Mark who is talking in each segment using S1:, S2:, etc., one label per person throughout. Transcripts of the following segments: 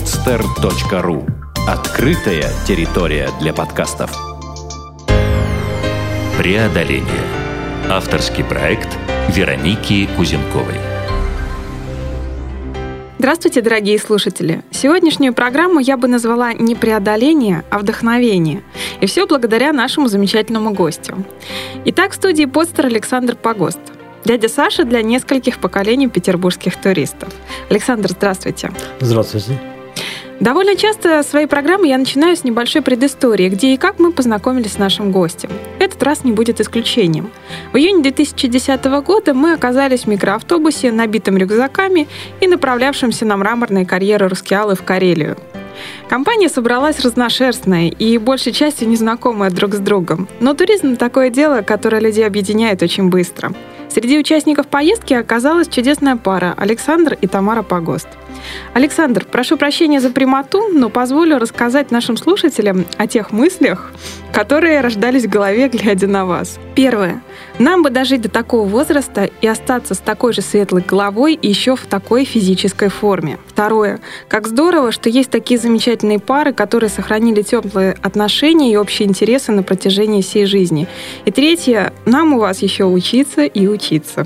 S1: podster.ru Открытая территория для подкастов.
S2: Преодоление. Авторский проект Вероники Кузенковой.
S3: Здравствуйте, дорогие слушатели! Сегодняшнюю программу я бы назвала не преодоление, а вдохновение. И все благодаря нашему замечательному гостю. Итак, в студии подстер Александр Погост. Дядя Саша для нескольких поколений петербургских туристов. Александр, здравствуйте.
S4: Здравствуйте.
S3: Довольно часто свои программы я начинаю с небольшой предыстории, где и как мы познакомились с нашим гостем. Этот раз не будет исключением. В июне 2010 года мы оказались в микроавтобусе, набитым рюкзаками и направлявшимся на мраморные карьеры Рускеалы в Карелию. Компания собралась разношерстная и большей частью незнакомая друг с другом. Но туризм – такое дело, которое людей объединяет очень быстро. Среди участников поездки оказалась чудесная пара – Александр и Тамара Погост – Александр, прошу прощения за прямоту, но позволю рассказать нашим слушателям о тех мыслях, которые рождались в голове, глядя на вас. Первое. Нам бы дожить до такого возраста и остаться с такой же светлой головой и еще в такой физической форме. Второе. Как здорово, что есть такие замечательные пары, которые сохранили теплые отношения и общие интересы на протяжении всей жизни. И третье. Нам у вас еще учиться и учиться.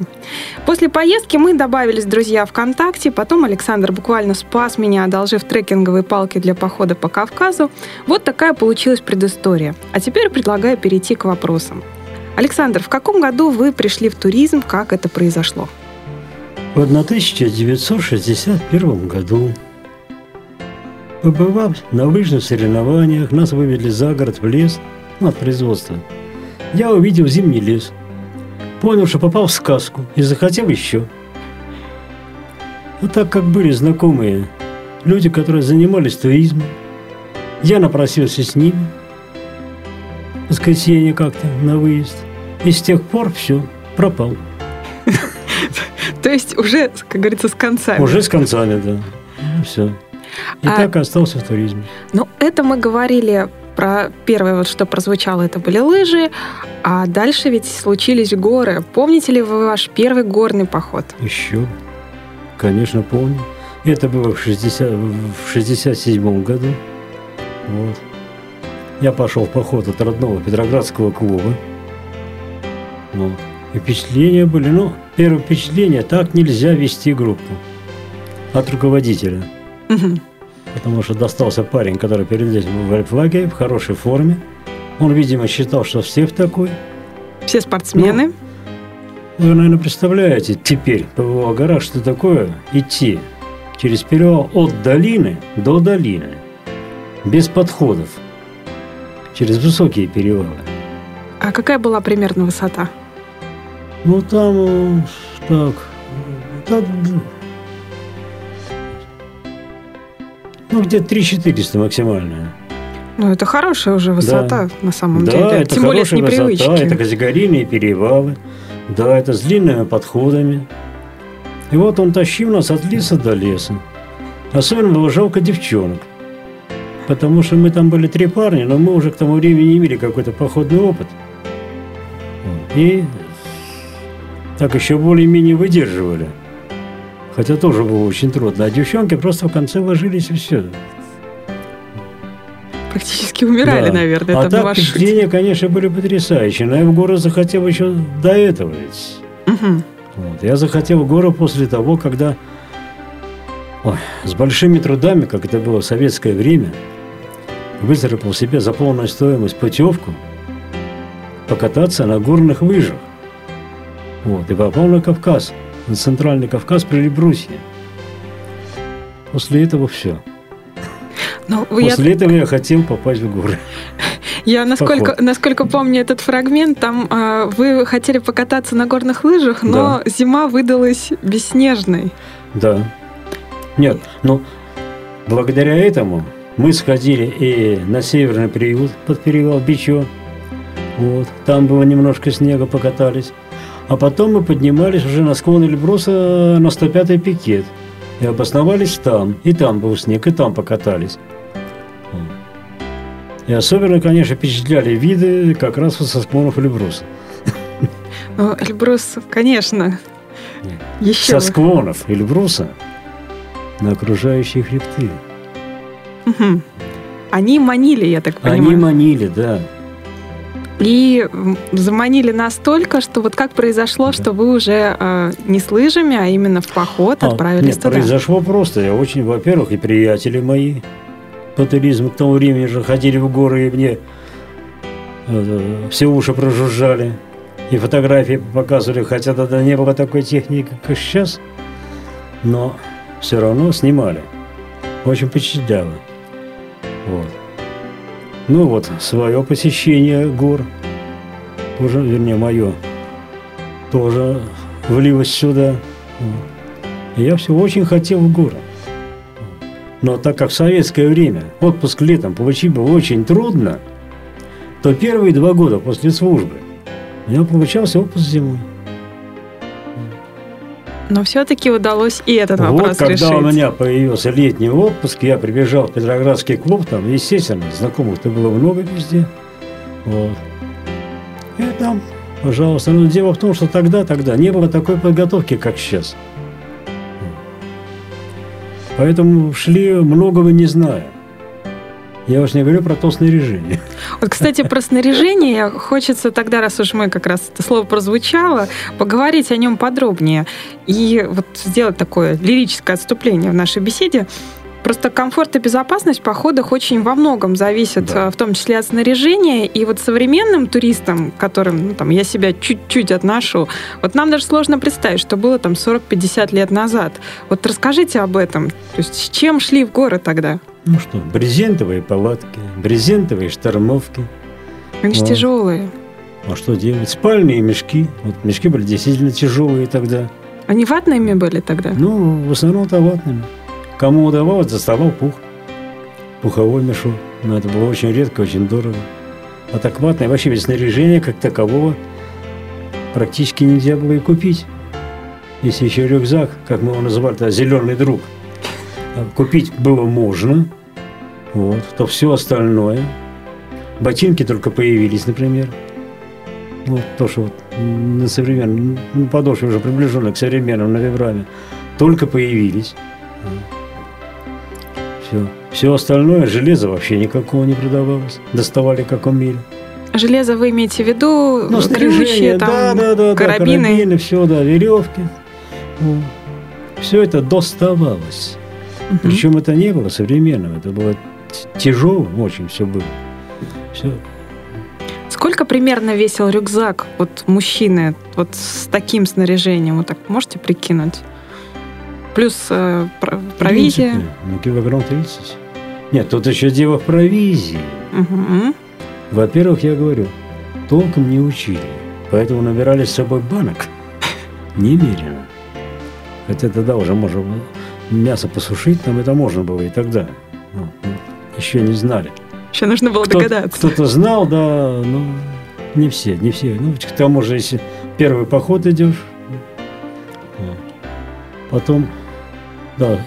S3: После поездки мы добавились друзья ВКонтакте, потом Александр буквально спас меня, одолжив трекинговые палки для похода по Кавказу. Вот такая получилась предыстория. А теперь предлагаю перейти к вопросам. Александр, в каком году вы пришли в туризм, как это произошло?
S4: В 1961 году, побывав на лыжных соревнованиях, нас вывели за город в лес на производство. Я увидел зимний лес, понял, что попал в сказку и захотел еще. Но так как были знакомые люди, которые занимались туризмом, я напросился с ними – воскресенье как-то на выезд. И с тех пор все, пропал.
S3: То есть уже, как говорится, с концами.
S4: Уже с концами, да. Все. И а, так остался в туризме.
S3: Ну, это мы говорили про первое, вот что прозвучало, это были лыжи, а дальше ведь случились горы. Помните ли вы ваш первый горный поход?
S4: Еще. Конечно, помню. Это было в, 60, в 67 году. Вот. Я пошел в поход от родного Петроградского клуба. Вот. И впечатления были, ну, первое впечатление, так нельзя вести группу от руководителя. Угу. Потому что достался парень, который перед этим в флаге, в хорошей форме. Он, видимо, считал, что все в такой.
S3: Все спортсмены.
S4: Ну, вы, наверное, представляете теперь, по гора, что такое идти через перевал от долины до долины, без подходов – через высокие перевалы.
S3: А какая была примерно высота?
S4: Ну, там, так, так ну, где-то 3400 максимальная.
S3: Ну, это хорошая уже высота
S4: да.
S3: на самом
S4: да,
S3: деле.
S4: Это Тем более с непривычки. Высота, это категорийные перевалы. Да, это с длинными подходами. И вот он тащил нас от леса до леса. Особенно было жалко девчонок. Потому что мы там были три парня, но мы уже к тому времени имели какой-то походный опыт. И так еще более-менее выдерживали. Хотя тоже было очень трудно. А девчонки просто в конце ложились и все.
S3: Практически умирали, да. наверное,
S4: а так впечатления, конечно, были потрясающие. Но я в город захотел еще до этого. Ведь. Угу. Вот. Я захотел в город после того, когда ой, с большими трудами, как это было в советское время, выцарапал себе за полную стоимость путевку покататься на горных лыжах. Вот, и попал на Кавказ, на Центральный Кавказ при Лебрусье. После этого все. Но ну, После я... этого я хотел попасть в горы.
S3: Я, насколько, насколько помню этот фрагмент, там э, вы хотели покататься на горных лыжах, но да. зима выдалась бесснежной.
S4: Да. Нет, ну, благодаря этому мы сходили и на северный приют под перевал Бичо. Вот, там было немножко снега, покатались. А потом мы поднимались уже на склон Эльбруса на 105-й пикет. И обосновались там. И там был снег, и там покатались. И особенно, конечно, впечатляли виды как раз со склонов Эльбруса.
S3: Ну, Эльбрус, конечно.
S4: Еще. Со склонов Эльбруса на окружающие хребты.
S3: Угу. Они манили, я так понимаю.
S4: Они манили, да.
S3: И заманили настолько, что вот как произошло, да. что вы уже э, не с лыжами, а именно в поход а, отправились нет, туда?
S4: произошло просто. Я очень, во-первых, и приятели мои по туризму к тому времени же ходили в горы, и мне э, все уши прожужжали. И фотографии показывали, хотя тогда не было такой техники, как сейчас. Но все равно снимали. Очень впечатляло. Вот. Ну вот, свое посещение гор, тоже, вернее, мое, тоже влилось сюда. Я все очень хотел в горы. Но так как в советское время отпуск летом получить было очень трудно, то первые два года после службы у меня получался отпуск зимой.
S3: Но все-таки удалось и этот
S4: вот,
S3: вопрос
S4: когда
S3: решить.
S4: у меня появился летний отпуск, я прибежал в Петроградский клуб, там, естественно, знакомых-то было много везде. Вот. И там, пожалуйста. Но дело в том, что тогда, тогда не было такой подготовки, как сейчас. Поэтому шли многого не зная. Я уж не говорю про то снаряжение.
S3: Вот, кстати, про снаряжение хочется тогда, раз уж мы как раз это слово прозвучало, поговорить о нем подробнее и вот сделать такое лирическое отступление в нашей беседе. Просто комфорт и безопасность в походах очень во многом зависят, да. в том числе от снаряжения. И вот современным туристам, которым ну, там, я себя чуть-чуть отношу, вот нам даже сложно представить, что было там 40-50 лет назад. Вот расскажите об этом. То есть с чем шли в горы тогда?
S4: Ну что, брезентовые палатки, брезентовые штормовки.
S3: Они же тяжелые.
S4: А что делать? Спальные мешки. Вот мешки были действительно тяжелые тогда.
S3: Они ватными были тогда?
S4: Ну, в основном-то ватными. Кому удавалось, доставал пух. Пуховой мешок. Но это было очень редко, очень дорого. А так ватное, вообще без снаряжения как такового практически нельзя было и купить. Если еще рюкзак, как мы его называли, это зеленый друг – купить было можно, вот, то все остальное. Ботинки только появились, например. Вот то, что вот на современном, ну, подошве уже приближенно к современным на вибраме, только появились. Все. Все остальное, железо вообще никакого не продавалось. Доставали как умели.
S3: Железо вы имеете в виду?
S4: Ну, ключи, там, да, да, да,
S3: карабины.
S4: Да, карабины, все, да, веревки. Все это доставалось. Угу. Причем это не было современным, это было тяжелым очень все было. Все.
S3: Сколько примерно весил рюкзак вот мужчины вот с таким снаряжением? Вот так можете прикинуть? Плюс э, провизия?
S4: Принципе, ну, килограмм 30. Нет, тут еще дело в провизии. Угу. Во-первых, я говорю, толком не учили. Поэтому набирали с собой банок немерено. Хотя тогда уже можно было мясо посушить, там это можно было и тогда. Ну, еще не знали.
S3: Еще нужно было Кто, догадаться.
S4: Кто-то знал, да, но не все, не все. Ну, к тому же, если первый поход идешь, потом, да,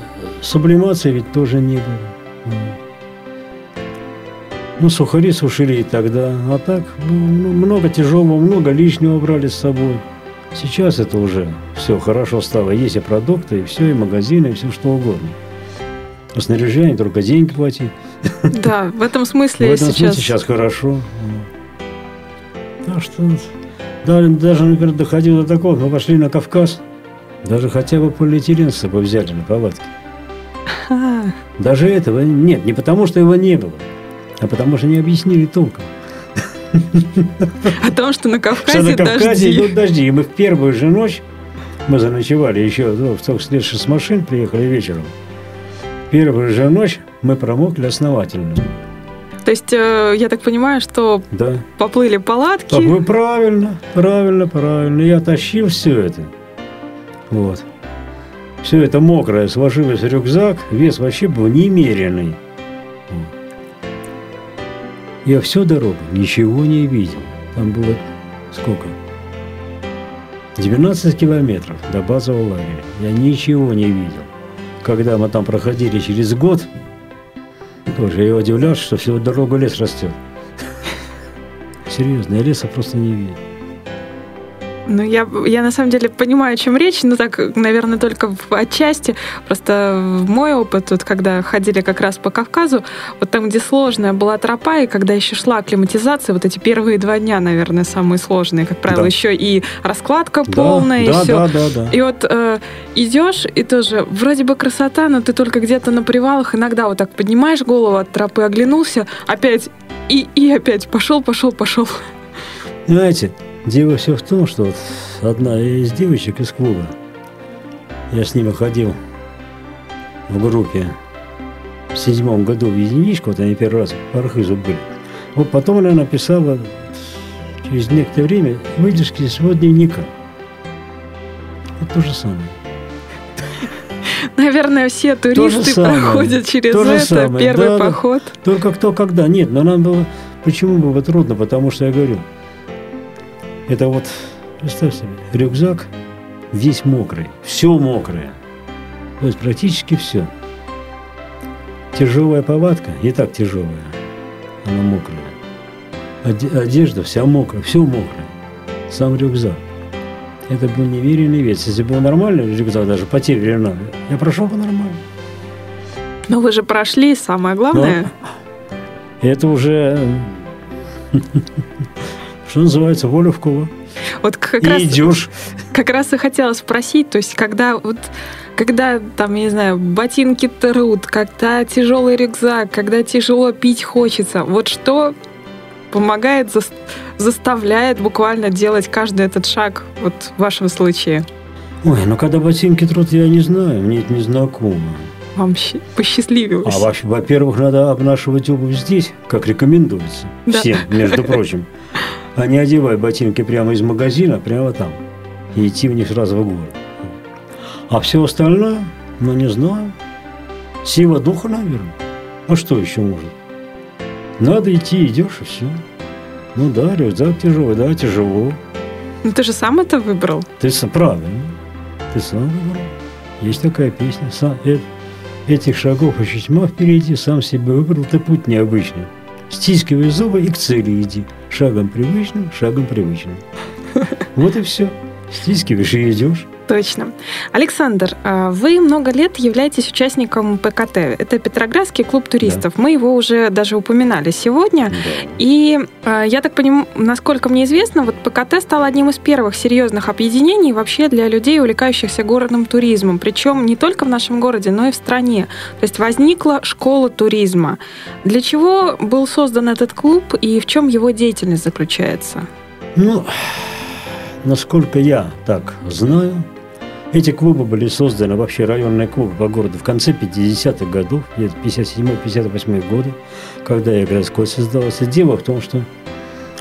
S4: сублимации ведь тоже не было. Ну, сухари сушили и тогда. А так, ну, много тяжелого, много лишнего брали с собой. Сейчас это уже все хорошо стало. Есть и продукты, и все, и магазины, и все что угодно. А снаряжение только деньги платить.
S3: Да, в этом смысле
S4: В этом сейчас... смысле сейчас хорошо. Так что да, даже, например, доходило до такого, мы пошли на Кавказ, даже хотя бы полиэтилен с собой взяли на палатке. Даже этого нет, не потому что его не было, а потому что не объяснили толком.
S3: О том, что на Кавказе,
S4: что на Кавказе дожди. идут дожди. И мы в первую же ночь, мы заночевали еще, ну, в только следующий с машин приехали вечером. Первую же ночь мы промокли основательно.
S3: То есть, э, я так понимаю, что да. поплыли палатки.
S4: Поплыли, правильно, правильно, правильно. Я тащил все это. Вот. Все это мокрое сложилось в рюкзак, вес вообще был немеренный. Я всю дорогу ничего не видел. Там было сколько? 12 километров до базового лагеря. Я ничего не видел. Когда мы там проходили через год, тоже я удивлялся, что всю дорогу лес растет. Серьезно, я леса просто не видел.
S3: Ну, я, я на самом деле понимаю, о чем речь, но так, наверное, только в отчасти. Просто мой опыт, вот, когда ходили как раз по Кавказу, вот там, где сложная была тропа, и когда еще шла акклиматизация, вот эти первые два дня, наверное, самые сложные, как правило, да. еще и раскладка да, полная, да, и все. Да, да, да. И вот э, идешь, и тоже вроде бы красота, но ты только где-то на привалах иногда вот так поднимаешь голову от тропы, оглянулся, опять и, и опять пошел, пошел, пошел.
S4: Знаете, Дело все в том, что вот одна из девочек из клуба, я с ними ходил в группе в седьмом году в единичку, вот они первый раз в Архизу были. Вот потом она написала через некоторое время выдержки из своего дневника. Вот то же самое.
S3: Наверное, все туристы проходят через то это, самое. первый да, поход.
S4: Только кто когда. Нет, но нам было... Почему было трудно? Потому что я говорю, это вот, представь себе, рюкзак весь мокрый, все мокрое. То есть практически все. Тяжелая повадка, и так тяжелая, она мокрая. Одежда вся мокрая, все мокрое. Сам рюкзак. Это был неверенный вес. Если был нормальный рюкзак, даже по те времена, я прошел бы нормально.
S3: Но вы же прошли, самое главное.
S4: Но это уже что называется, воля в кулак.
S3: Вот как
S4: и
S3: раз,
S4: идешь.
S3: Как раз и хотела спросить, то есть когда вот когда там, я не знаю, ботинки трут, когда тяжелый рюкзак, когда тяжело пить хочется, вот что помогает, за, заставляет буквально делать каждый этот шаг вот в вашем случае?
S4: Ой, ну когда ботинки трут, я не знаю, мне это не знакомо.
S3: Вам посчастливилось.
S4: А, во-первых, надо обнашивать обувь здесь, как рекомендуется. Да. Всем, между прочим. А не одевай ботинки прямо из магазина, прямо там. И идти в них сразу в город. А все остальное, ну не знаю. Сила духа, наверное. А что еще может? Надо идти, идешь и все. Ну да, рюкзак тяжелый, да, тяжело.
S3: Ну ты же сам это выбрал.
S4: Ты сам, правильно. Ты сам выбрал. Есть такая песня. Сам, э, этих шагов еще тьма впереди, сам себе выбрал ты путь необычный. Стискивай зубы и к цели иди. Шагом привычным, шагом привычным. Вот и все. Стискиваешь и идешь.
S3: Точно. Александр, а вы много лет являетесь участником ПКТ. Это Петроградский клуб туристов. Да. Мы его уже даже упоминали сегодня. Да. И а, я так понимаю, насколько мне известно, вот ПКТ стал одним из первых серьезных объединений вообще для людей, увлекающихся городным туризмом. Причем не только в нашем городе, но и в стране. То есть возникла школа туризма. Для чего был создан этот клуб и в чем его деятельность заключается?
S4: Ну, насколько я так знаю, эти клубы были созданы, вообще районные клубы по городу в конце 50-х годов, 57-58 годы, когда я городской создался. Дело в том, что,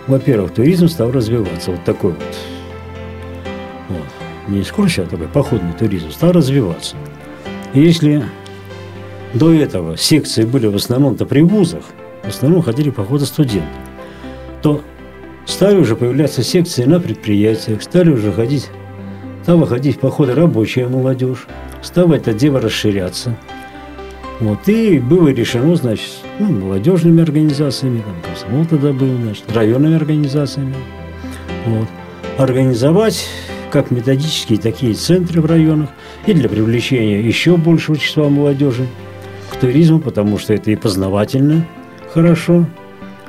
S4: во-первых, туризм стал развиваться, вот такой вот, вот не экскурсия, а такой походный туризм стал развиваться. И если до этого секции были в основном-то при вузах, в основном ходили походы студенты, то стали уже появляться секции на предприятиях, стали уже ходить Стала ходить в походы рабочая молодежь, стало это дело расширяться. Вот, и было решено, значит, ну, молодежными организациями, там, комсомол тогда был, значит, районными организациями, вот, организовать как методические такие центры в районах и для привлечения еще большего числа молодежи к туризму, потому что это и познавательно хорошо,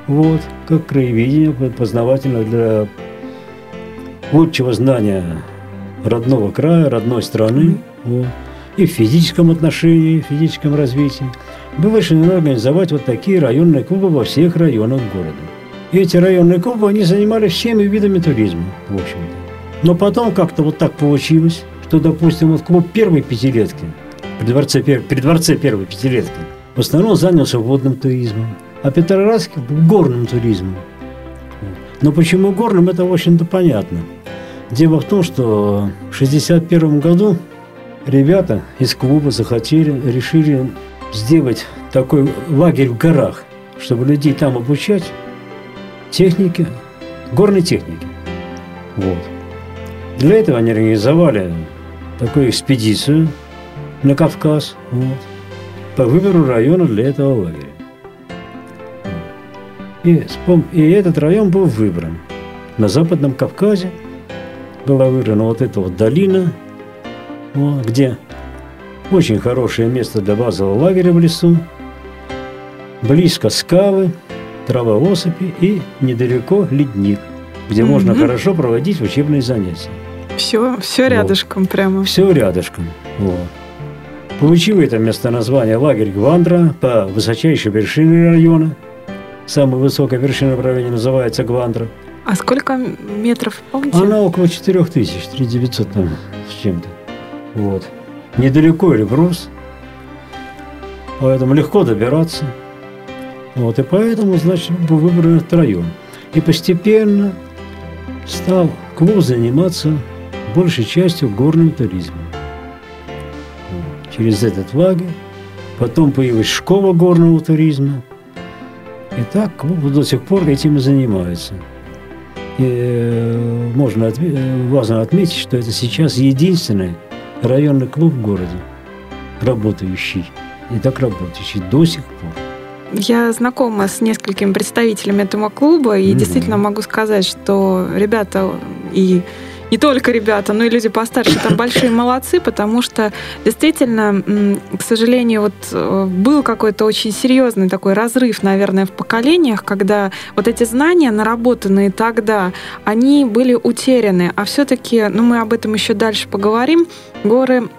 S4: вот, как краеведение познавательно для лучшего знания родного края, родной страны, вот, и в физическом отношении, в физическом развитии, было решено организовать вот такие районные клубы во всех районах города. И эти районные клубы, они занимались всеми видами туризма, в общем-то. Но потом как-то вот так получилось, что, допустим, вот клуб первой пятилетки, при дворце, при дворце первой пятилетки, в основном занялся водным туризмом, а Петроградский – горным туризмом. Но почему горным, это, в общем-то, понятно – Дело в том, что в 1961 году ребята из клуба захотели, решили сделать такой лагерь в горах, чтобы людей там обучать технике, горной технике. Вот. Для этого они организовали такую экспедицию на Кавказ вот, по выбору района для этого лагеря. И, и этот район был выбран на Западном Кавказе – была вырыта вот эта вот долина, вот, где очень хорошее место для базового лагеря в лесу, близко скалы, трава осыпи и недалеко ледник, где mm-hmm. можно хорошо проводить учебные занятия.
S3: Все, все вот. рядышком прямо.
S4: Все рядышком. Вот. Получил это место название лагерь Гвандра по высочайшей вершине района. Самая высокая вершина в районе называется Гвандра.
S3: А сколько метров, помните?
S4: Она около 4 тысяч, 3900 там с чем-то. Вот. Недалеко Эльбрус, поэтому легко добираться. Вот, и поэтому, значит, был выбран район. И постепенно стал клуб заниматься большей частью горным туризмом. Через этот лагерь. Потом появилась школа горного туризма. И так клуб до сих пор этим и занимается. И э, можно э, важно отметить, что это сейчас единственный районный клуб в городе, работающий. И так работающий до сих пор.
S3: Я знакома с несколькими представителями этого клуба, и mm-hmm. действительно могу сказать, что ребята и не только ребята, но и люди постарше там большие молодцы, потому что действительно, к сожалению, вот э, был какой-то очень серьезный такой разрыв, наверное, в поколениях, когда вот эти знания, наработанные тогда, они были утеряны. А все-таки, ну мы об этом еще дальше поговорим, горы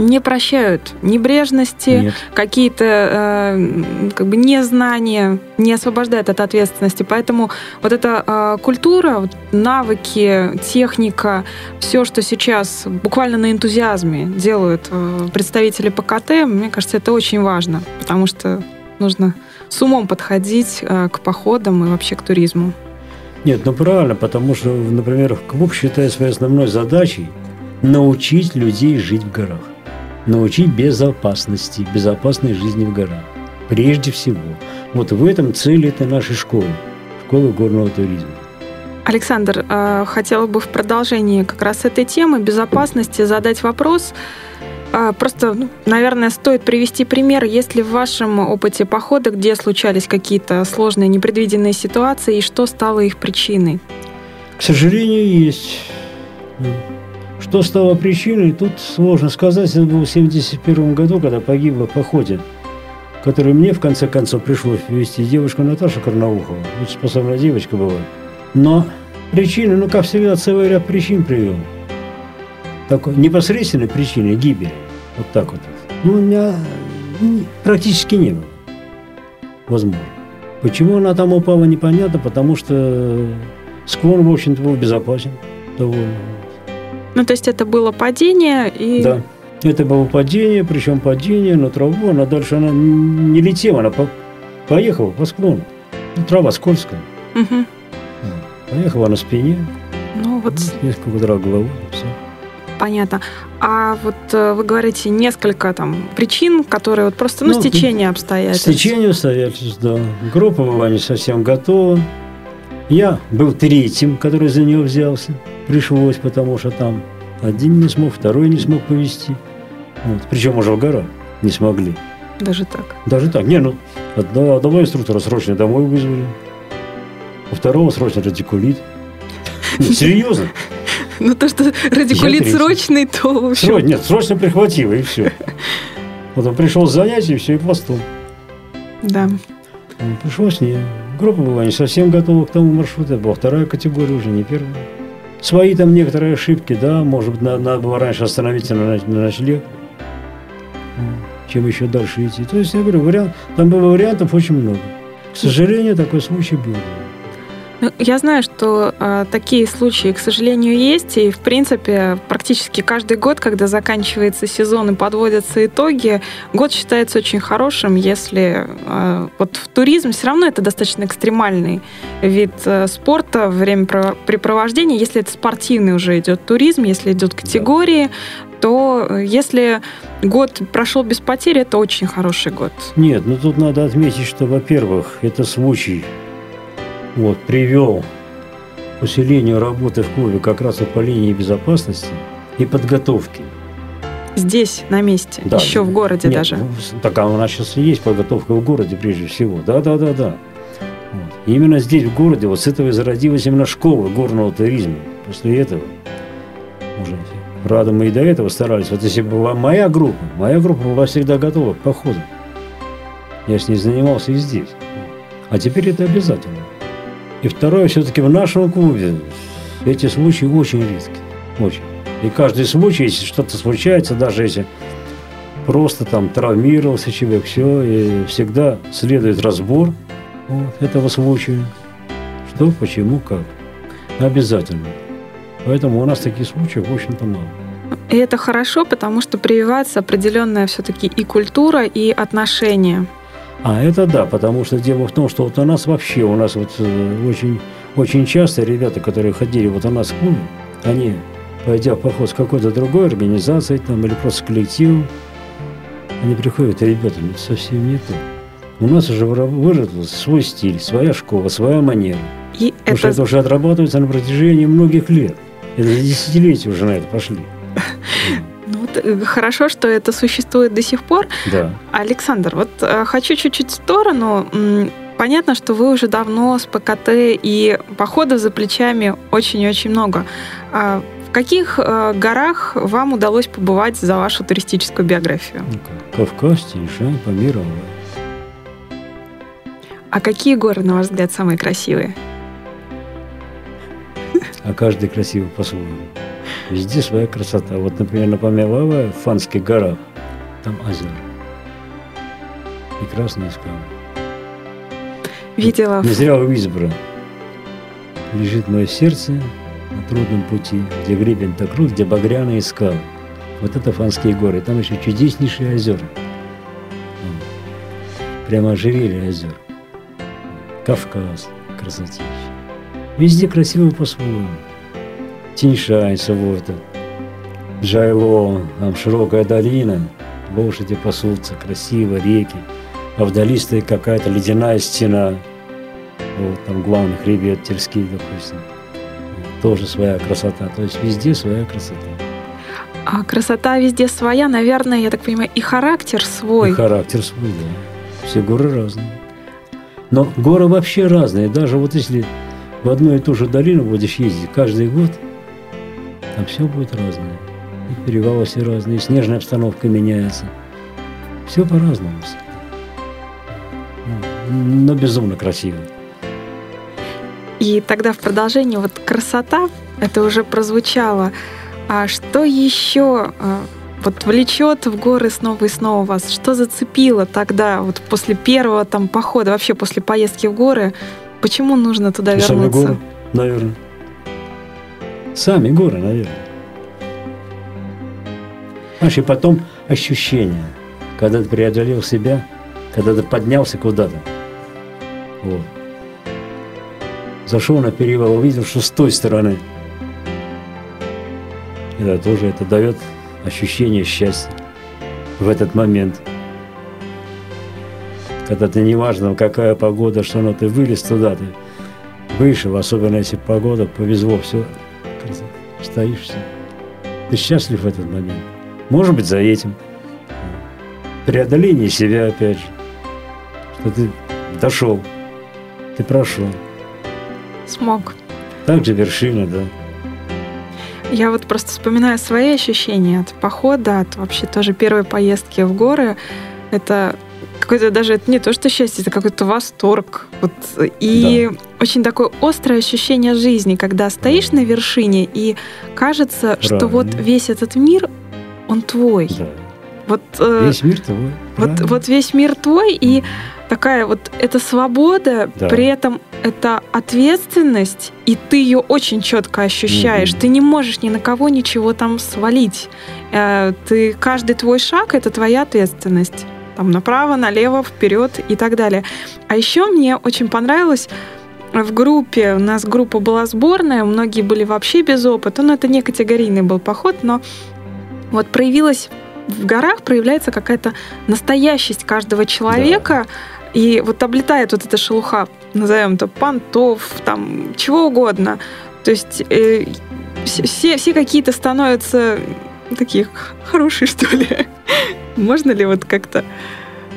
S3: не прощают небрежности, какие-то э, как бы незнания, не освобождают от ответственности. Поэтому вот эта э, культура, навыки, техника, все, что сейчас буквально на энтузиазме делают э, представители ПКТ, мне кажется, это очень важно, потому что нужно с умом подходить э, к походам и вообще к туризму.
S4: Нет, ну правильно, потому что, например, клуб считает своей основной задачей научить людей жить в горах научить безопасности, безопасной жизни в горах. Прежде всего. Вот в этом цель этой нашей школы, школы горного туризма.
S3: Александр, а, хотела бы в продолжении как раз этой темы безопасности задать вопрос. А, просто, ну, наверное, стоит привести пример, есть ли в вашем опыте похода, где случались какие-то сложные, непредвиденные ситуации, и что стало их причиной?
S4: К сожалению, есть. Что стало причиной, тут сложно сказать. Это было в 1971 году, когда погибла в походе, который мне в конце концов пришлось вести девушку Наташу Карнаухову. Очень способная девочка была. Но причины, ну, как всегда, целый ряд причин привел. Такой непосредственной причины гибели. Вот так вот. Ну, у меня практически не было. Возможно. Почему она там упала, непонятно, потому что склон, в общем-то, был безопасен довольно.
S3: Ну, то есть это было падение и...
S4: Да, это было падение, причем падение на траву, она дальше она не летела, она по... поехала по склону. Ну, трава скользкая. Угу. Поехала на спине. Ну, вот... Несколько удара головой, все.
S3: Понятно. А вот э, вы говорите несколько там причин, которые вот просто, ну, ну стечение обстоятельств.
S4: Стечение обстоятельств, да. Группа была не совсем готова. Я был третьим, который за нее взялся пришлось, потому что там один не смог, второй не смог повезти. Вот. Причем уже в горах не смогли.
S3: Даже так?
S4: Даже так. Не, ну, одного, одного инструктора срочно домой вызвали, у второго срочно радикулит. Нет, серьезно.
S3: Ну, то, что радикулит срочный, то
S4: вообще... Нет, срочно прихватило, и все. Вот он пришел с занятий, все, и пластом.
S3: Да.
S4: Пришлось не. Группа была не совсем готова к тому маршруту. Это была вторая категория, уже не первая. Свои там некоторые ошибки, да, может быть, надо, надо было раньше остановиться на, на ночлег, чем еще дальше идти. То есть, я говорю, вариант, там было вариантов очень много. К сожалению, такой случай был.
S3: Ну, я знаю, что э, такие случаи, к сожалению, есть, и, в принципе, практически каждый год, когда заканчивается сезон и подводятся итоги, год считается очень хорошим, если э, вот в туризм все равно это достаточно экстремальный вид э, спорта, времяпрепровождения, если это спортивный уже идет туризм, если идет категории, то э, если год прошел без потери, это очень хороший год.
S4: Нет, ну тут надо отметить, что, во-первых, это случай вот, привел к усилению работы в клубе как раз вот по линии безопасности и подготовки.
S3: Здесь, на месте, да. еще в городе Нет, даже.
S4: Так а у нас сейчас и есть подготовка в городе прежде всего. Да, да, да, да. Вот. И именно здесь, в городе, вот с этого и зародилась именно школа горного туризма. После этого уже. Правда, мы и до этого старались. Вот если бы была моя группа, моя группа была всегда готова к походу. Я с ней занимался и здесь. А теперь это обязательно. И второе, все-таки в нашем клубе эти случаи очень редки. Очень. И каждый случай, если что-то случается, даже если просто там травмировался человек, все, и всегда следует разбор вот, этого случая. Что, почему, как. Обязательно. Поэтому у нас таких случаев, в общем-то, мало.
S3: И это хорошо, потому что прививается определенная все-таки и культура, и отношения.
S4: А, это да, потому что дело в том, что вот у нас вообще, у нас вот э, очень, очень часто ребята, которые ходили вот у нас в клубе, они, пойдя в поход с какой-то другой организацией там, или просто коллективом, они приходят, ребята, ну, совсем не то. У нас уже выработался свой стиль, своя школа, своя манера. И Потому это... что это уже отрабатывается на протяжении многих лет. Это десятилетия уже на это пошли.
S3: Вот, э, хорошо, что это существует до сих пор.
S4: Да.
S3: Александр, вот э, хочу чуть-чуть в сторону. Понятно, что вы уже давно с ПКТ и походов за плечами очень-очень много. А в каких э, горах вам удалось побывать за вашу туристическую биографию? Ну,
S4: Кавказ, Тиньшань, Памир,
S3: А какие горы, на ваш взгляд, самые красивые?
S4: А каждый красивый по-своему. Везде своя красота. Вот, например, на Памелава, в Фанских горах, там озеро. Прекрасные скалы.
S3: Видела.
S4: Не зря у Избра лежит мое сердце на трудном пути, где гребень так крут, где багряные скалы. Вот это Фанские горы. Там еще чудеснейшие озера. Прямо ожерелье озер. Кавказ, красотища. Везде красиво по-своему. Тиньшань, Савойта, Джайло, там широкая долина, лошади пасутся, красиво, реки, а вдали стоит какая-то ледяная стена, вот там главный хребет Тельский, допустим, тоже своя красота, то есть везде своя красота.
S3: А красота везде своя, наверное, я так понимаю, и характер свой.
S4: И характер свой, да. Все горы разные. Но горы вообще разные. Даже вот если в одну и ту же долину будешь ездить каждый год – там все будет разное. И перевалы все разные, и снежная обстановка меняется. Все по-разному. Ну, но безумно красиво.
S3: И тогда в продолжении вот красота, это уже прозвучало. А что еще а, вот влечет в горы снова и снова вас? Что зацепило тогда, вот после первого там похода, вообще после поездки в горы? Почему нужно туда вернуться? Сами
S4: горы, наверное. Сами горы, наверное. Знаешь, и потом ощущение, когда ты преодолел себя, когда ты поднялся куда-то. Вот. Зашел на перевал, увидел, что с той стороны. И да, тоже это дает ощущение счастья в этот момент. Когда ты неважно, какая погода, что но ты вылез туда, ты вышел, особенно если погода, повезло, все, все. Ты счастлив в этот момент. Может быть, за этим. Преодоление себя, опять же. Что ты дошел, ты прошел.
S3: Смог.
S4: Также вершина, да.
S3: Я вот просто вспоминаю свои ощущения от похода, от вообще тоже первой поездки в горы. Это какое-то даже это не то, что счастье, это какой-то восторг. Вот, и да. очень такое острое ощущение жизни, когда стоишь на вершине и кажется, Правильно. что вот весь этот мир, он твой. Да.
S4: Вот, э, весь мир твой.
S3: Вот, вот весь мир твой, и такая вот эта свобода, да. при этом это ответственность, и ты ее очень четко ощущаешь. Mm-hmm. Ты не можешь ни на кого ничего там свалить. Э, ты каждый твой шаг это твоя ответственность там направо, налево, вперед и так далее. А еще мне очень понравилось в группе, у нас группа была сборная, многие были вообще без опыта, но это не категорийный был поход, но вот проявилась в горах проявляется какая-то настоящесть каждого человека, да. и вот облетает вот эта шелуха, назовем это понтов, там чего угодно. То есть э, все, все какие-то становятся такие хорошие, что ли. Можно ли вот как-то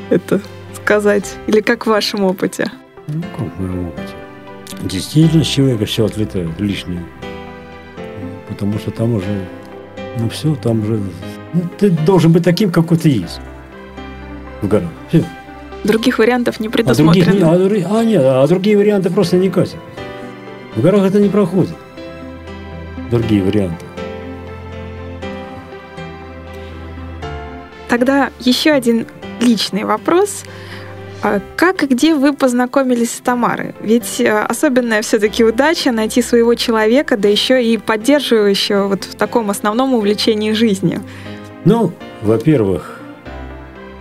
S3: это сказать? Или как в вашем опыте?
S4: Ну, как в моем опыте. Действительно, с человека все отлетает лишнее. Потому что там уже Ну все, там уже... Ну, ты должен быть таким, какой ты есть в горах. Все.
S3: Других вариантов не
S4: А,
S3: предусмотрено.
S4: других, не- а, а нет, а другие варианты просто не катят. В горах это не проходит. Другие варианты.
S3: Тогда еще один личный вопрос. А Как и где вы познакомились с Тамарой? Ведь э, особенная все-таки удача найти своего человека, да еще и поддерживающего вот в таком основном увлечении жизнью.
S4: Ну, во-первых,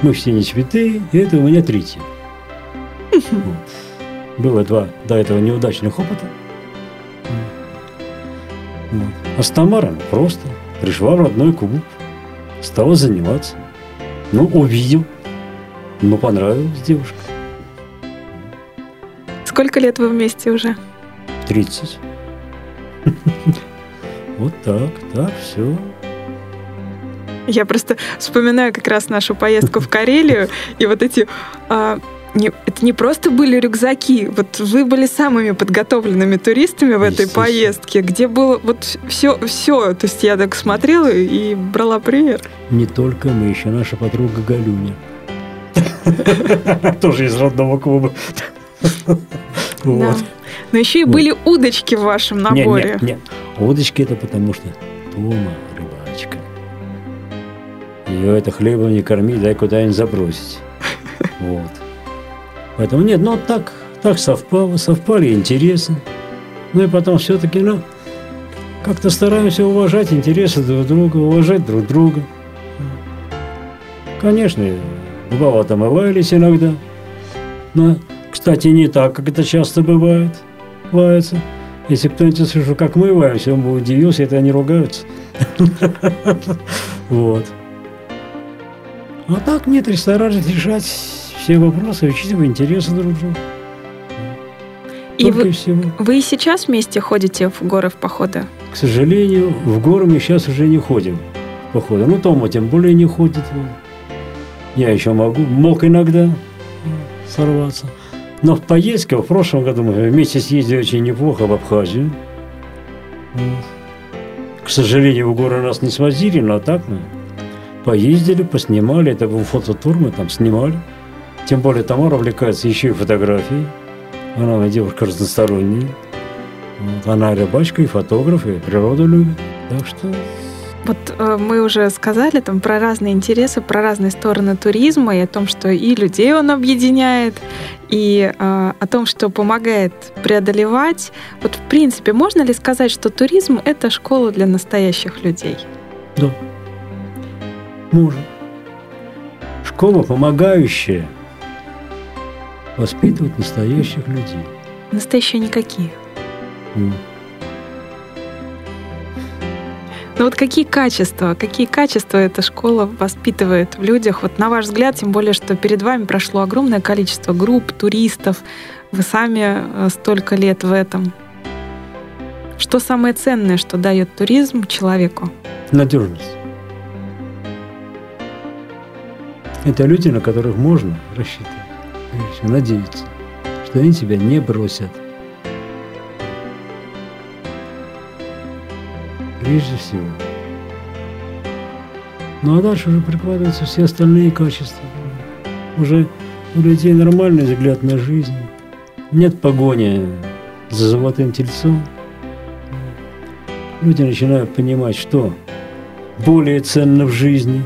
S4: мы все не цветы, и это у меня третий. Вот. Было два до этого неудачных опыта. Вот. А с Тамарой просто пришла в родной клуб, стала заниматься. Ну, увидел, ну, понравилась девушка.
S3: Сколько лет вы вместе уже?
S4: 30. Вот так, так, все.
S3: Я просто вспоминаю как раз нашу поездку в Карелию, и вот эти... не- это не просто были рюкзаки, вот вы были самыми подготовленными туристами в этой поездке, где было вот все, все. То есть я так смотрела и брала пример.
S4: Не только мы, еще наша подруга Галюня. Тоже из родного клуба.
S3: Но еще и были удочки в вашем наборе.
S4: не, не. Удочки это потому что Тома рыбачка. Ее это хлебом не корми, дай куда-нибудь забросить. Вот. Поэтому нет, ну так, так совпало, совпали интересы. Ну и потом все-таки, ну, как-то стараемся уважать интересы друг друга, уважать друг друга. Конечно, бывало там и иногда. Но, кстати, не так, как это часто бывает. Лаются. Если кто-нибудь услышал, как мы лаемся, он бы удивился, это они ругаются. Вот. А так нет, старались решать все вопросы, учитывая интересы друг друга.
S3: И
S4: Только
S3: вы,
S4: всего.
S3: вы и сейчас вместе ходите в горы в походы?
S4: К сожалению, в горы мы сейчас уже не ходим. в Походу. Ну, Тома тем более не ходит. Я еще могу, мог иногда сорваться. Но в поездке в прошлом году мы вместе съездили очень неплохо в Абхазию. Вот. К сожалению, в горы нас не свозили, но так мы поездили, поснимали. Это был фототур, мы там снимали. Тем более Тамара увлекается еще и фотографией. Она девушка разносторонняя. Вот, она рыбачка и фотограф, и природу любит. Так что
S3: Вот э, мы уже сказали там про разные интересы, про разные стороны туризма и о том, что и людей он объединяет, и э, о том, что помогает преодолевать. Вот в принципе, можно ли сказать, что туризм — это школа для настоящих людей?
S4: да, можно. Школа помогающая воспитывать настоящих людей.
S3: Настоящие никакие.
S4: М.
S3: Но вот какие качества, какие качества эта школа воспитывает в людях? Вот на ваш взгляд, тем более, что перед вами прошло огромное количество групп, туристов, вы сами э, столько лет в этом. Что самое ценное, что дает туризм человеку?
S4: Надежность. Это люди, на которых можно рассчитывать. Всего, надеяться, что они тебя не бросят. Прежде всего. Ну а дальше уже прикладываются все остальные качества. Уже у людей нормальный взгляд на жизнь. Нет погони за золотым тельцом. Люди начинают понимать, что более ценно в жизни.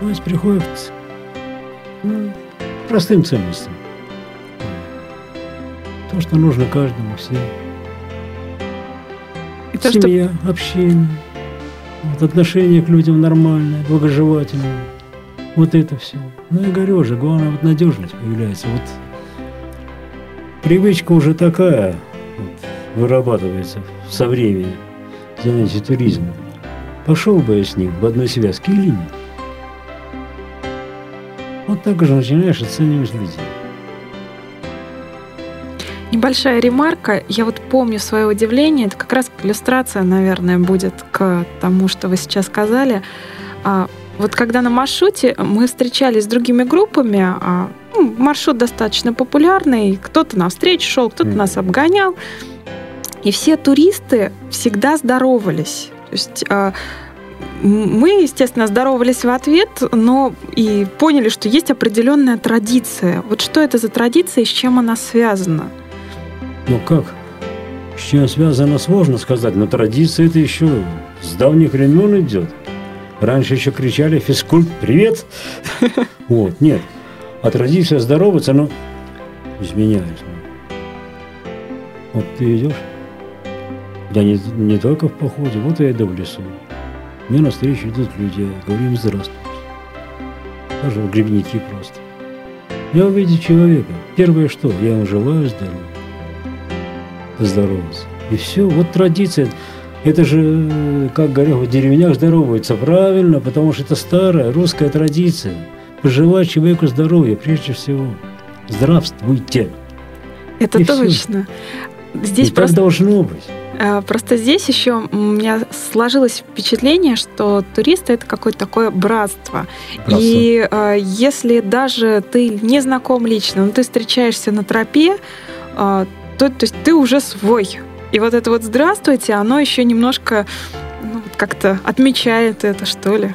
S4: То есть приходят ну, к простым ценностям. То, что нужно каждому, всем.
S3: И то, что
S4: Семья, общение, вот отношение к людям нормальное, благожелательное. Вот это все. Ну, я говорю же, главное, вот надежность появляется. Вот привычка уже такая вот, вырабатывается со временем занятия туризмом. Пошел бы я с ним в одной связке или нет? Вот так уже начинаешь оценивать людей.
S3: Небольшая ремарка. Я вот помню свое удивление. Это как раз иллюстрация, наверное, будет к тому, что вы сейчас сказали. А, Вот когда на маршруте мы встречались с другими группами, а, ну, маршрут достаточно популярный, кто-то навстречу шел, кто-то нас обгонял. И все туристы всегда здоровались. То есть а, мы, естественно, здоровались в ответ, но и поняли, что есть определенная традиция. Вот что это за традиция и с чем она связана?
S4: Ну как? С чем связано, сложно сказать, но традиция это еще с давних времен идет. Раньше еще кричали «физкульт, привет!» Вот, нет. А традиция здороваться, ну, изменяется. Вот ты идешь, я не, не только в походе, вот я иду в лесу. Мне навстречу идут люди, говорю им здравствуйте. Даже в грибники просто. Я увидел человека. Первое что? Я ему желаю здоровья. Здороваться. И все. Вот традиция. Это же, как говорят, в деревнях здороваются. Правильно, потому что это старая русская традиция. Пожелать человеку здоровья прежде всего. Здравствуйте.
S3: Это И точно.
S4: Все. Здесь И просто... так должно быть.
S3: Э, просто здесь еще у меня сложилось впечатление, что туристы это какое-то такое братство. братство. И э, если даже ты не знаком лично, но ты встречаешься на тропе, э, то, то есть ты уже свой. И вот это вот здравствуйте, оно еще немножко ну, как-то отмечает это, что ли.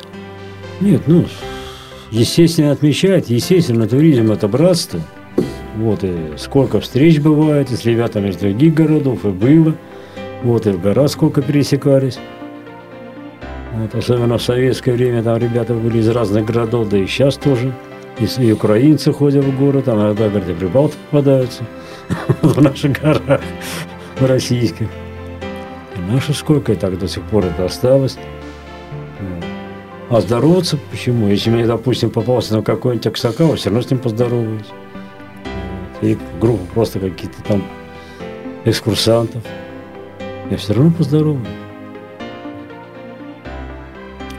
S4: Нет, ну, естественно, отмечает. Естественно, туризм это братство. Вот и сколько встреч бывает и с ребятами из других городов, и было – вот и в горах сколько пересекались. Вот, особенно в советское время там ребята были из разных городов, да и сейчас тоже. И, и украинцы ходят в город, там иногда, говорят, и прибалты попадаются в наших горах, в российских. И наши сколько, и так до сих пор это осталось. А здороваться почему? Если мне, допустим, попался на какой-нибудь Аксакал, все равно с ним поздороваюсь. И группа просто какие-то там экскурсантов я все равно поздороваюсь.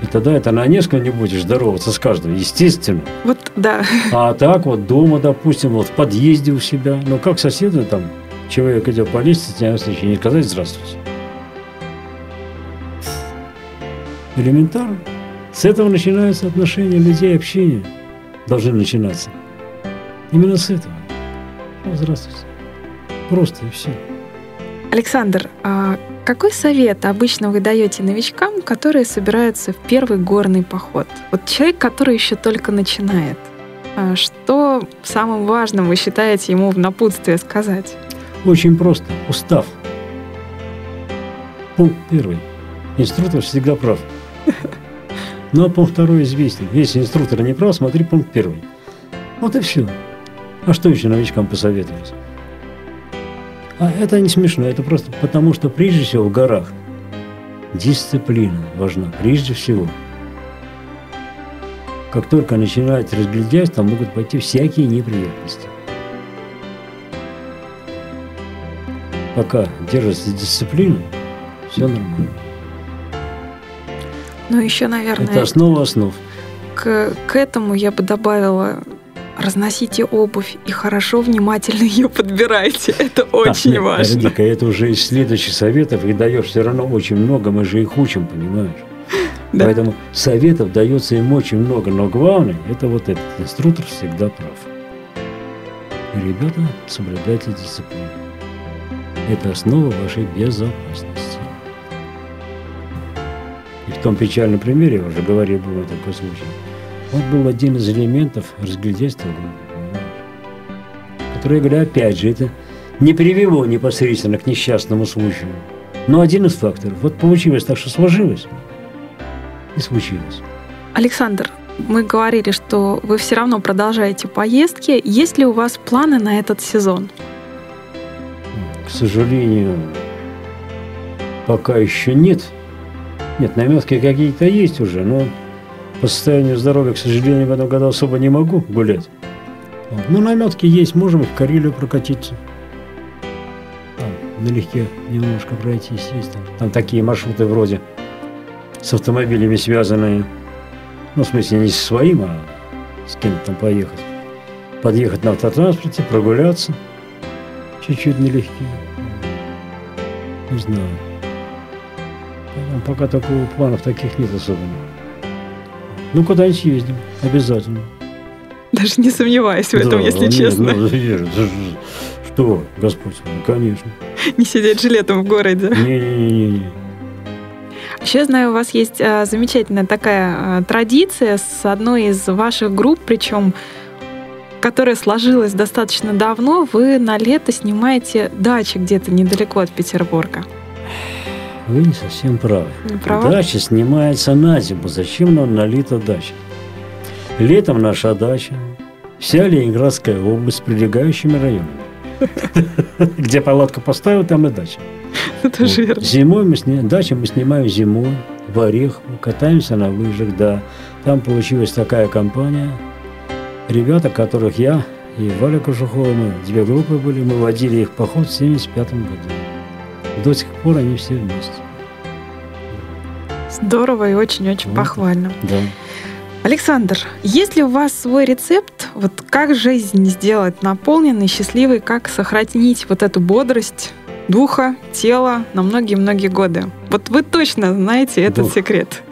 S4: И тогда это на несколько не будешь здороваться с каждым, естественно.
S3: Вот, да.
S4: А так вот дома, допустим, вот в подъезде у себя, ну как соседу там, человек идет по лестнице, не сказать здравствуйте. Элементарно. С этого начинаются отношения людей, общение должны начинаться. Именно с этого. Ну, здравствуйте. Просто и все.
S3: Александр, а какой совет обычно вы даете новичкам, которые собираются в первый горный поход? Вот человек, который еще только начинает. А что самым важным вы считаете ему в напутствие сказать?
S4: Очень просто. Устав. Пункт первый. Инструктор всегда прав. Но пункт второй известен. Если инструктор не прав, смотри пункт первый. Вот и все. А что еще новичкам посоветовать? А это не смешно, это просто потому, что прежде всего в горах дисциплина важна, прежде всего. Как только начинают разглядеть, там могут пойти всякие неприятности. Пока держится дисциплина, все нормально.
S3: Ну, еще, наверное...
S4: Это основа основ.
S3: К, к этому я бы добавила разносите обувь и хорошо, внимательно ее подбирайте. Это очень нет, важно.
S4: Вероника, это уже из следующих советов, и даешь все равно очень много, мы же их учим, понимаешь? Да. Поэтому советов дается им очень много, но главное, это вот этот инструктор всегда прав. И, ребята, соблюдайте дисциплину. Это основа вашей безопасности. И в том печальном примере, я уже говорил, был такой случай, вот был один из элементов разглядельства, который, я говорю, опять же, это не привело непосредственно к несчастному случаю, но один из факторов. Вот получилось так, что сложилось и случилось.
S3: Александр, мы говорили, что вы все равно продолжаете поездки. Есть ли у вас планы на этот сезон?
S4: К сожалению, пока еще нет. Нет, наметки какие-то есть уже, но по состоянию здоровья, к сожалению, в этом году особо не могу гулять. Но наметки есть, можем в Карелию прокатиться. Там налегке немножко пройтись есть. Там, там такие маршруты вроде с автомобилями связанные. Ну, в смысле, не со своим, а с кем-то там поехать. Подъехать на автотранспорте, прогуляться. Чуть-чуть налегке. Не знаю. Пока такого планов таких нет особенно. Ну, куда-нибудь ездим, обязательно.
S3: Даже не сомневаюсь в этом, да, если нет, честно. Ну,
S4: что, Господь, конечно.
S3: Не сидеть жилетом в городе.
S4: Не-не-не.
S3: Еще знаю, у вас есть а, замечательная такая а, традиция с одной из ваших групп, причем которая сложилась достаточно давно. Вы на лето снимаете дачи где-то недалеко от Петербурга.
S4: Вы не совсем правы.
S3: Не правы?
S4: Дача снимается на зиму. Зачем нам налита дача? Летом наша дача, вся Ленинградская область с прилегающими районами. Где палатку поставил, там и дача.
S3: Это верно.
S4: Зимой мы сни... дачу мы снимаем зимой в Орехово, катаемся на лыжах, да. Там получилась такая компания. Ребята, которых я и Валя Кожухова, мы две группы были, мы водили их в поход в 75 году. До сих пор они все вместе.
S3: Здорово и очень-очень
S4: Вот.
S3: похвально.
S4: Да.
S3: Александр, есть ли у вас свой рецепт, вот как жизнь сделать наполненной, счастливой, как сохранить вот эту бодрость духа, тела на многие-многие годы? Вот вы точно знаете этот
S4: Дух.
S3: секрет.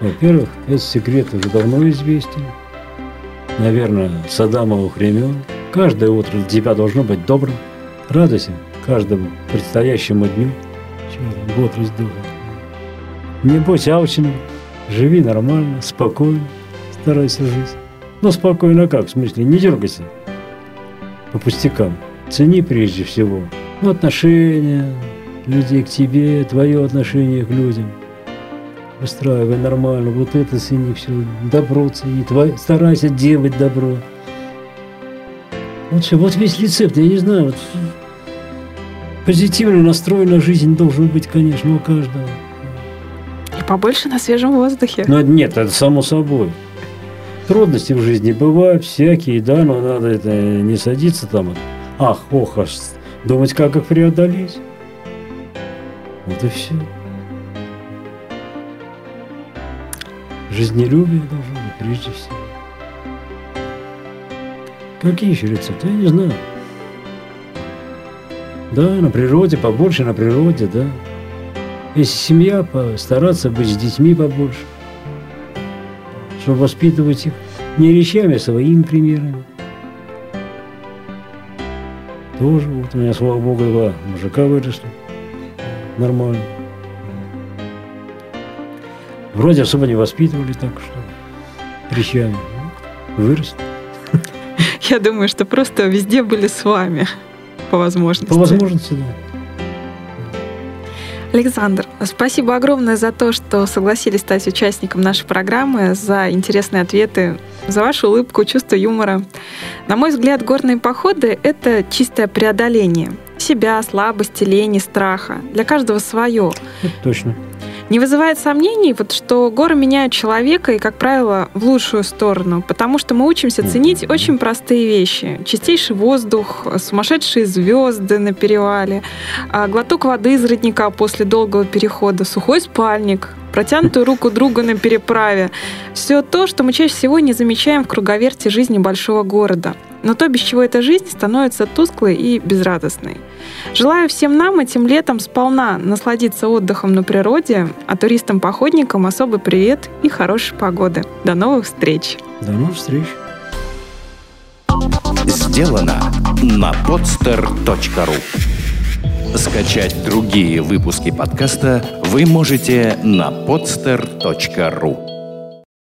S4: Во-первых, этот секрет уже давно известен. Наверное, с Адамовых времен. Каждое утро для тебя должно быть добрым. Радуйся каждому предстоящему дню. Бодрость духа. Не будь алчным, живи нормально, спокойно, старайся жить. Ну, спокойно как? В смысле, не дергайся по пустякам. Цени прежде всего ну, отношения людей к тебе, твое отношение к людям выстраивай нормально, вот это цени все, добро цени, твой, старайся делать добро. Вот все, вот весь рецепт, я не знаю, вот позитивно настроена жизнь должен быть, конечно, у каждого.
S3: И побольше на свежем воздухе.
S4: Но нет, это само собой. Трудности в жизни бывают всякие, да, но надо это не садиться там, ах, ох, аж думать, как их преодолеть. Вот и все. Жизнелюбие должно быть прежде всего. Какие еще рецепты? Я не знаю. Да, на природе, побольше на природе, да. Если семья, постараться быть с детьми побольше. Чтобы воспитывать их не речами, а своими примерами. Тоже вот у меня, слава богу, два мужика выросли. Нормально. Вроде особо не воспитывали так, что речами. Выросли.
S3: Я думаю, что просто везде были с вами по возможности.
S4: По возможности, да.
S3: Александр, спасибо огромное за то, что согласились стать участником нашей программы, за интересные ответы, за вашу улыбку, чувство юмора. На мой взгляд, горные походы — это чистое преодоление себя, слабости, лени, страха. Для каждого свое.
S4: Это точно.
S3: Не вызывает сомнений, вот, что горы меняют человека и, как правило, в лучшую сторону, потому что мы учимся ценить очень простые вещи. Чистейший воздух, сумасшедшие звезды на перевале, а, глоток воды из родника после долгого перехода, сухой спальник, протянутую руку друга на переправе. Все то, что мы чаще всего не замечаем в круговерте жизни большого города. Но то, без чего эта жизнь становится тусклой и безрадостной. Желаю всем нам этим летом сполна насладиться отдыхом на природе, а туристам-походникам особый привет и хорошей погоды. До новых встреч!
S4: До новых встреч.
S1: Сделано на podster.ru Скачать другие выпуски подкаста вы можете на podster.ru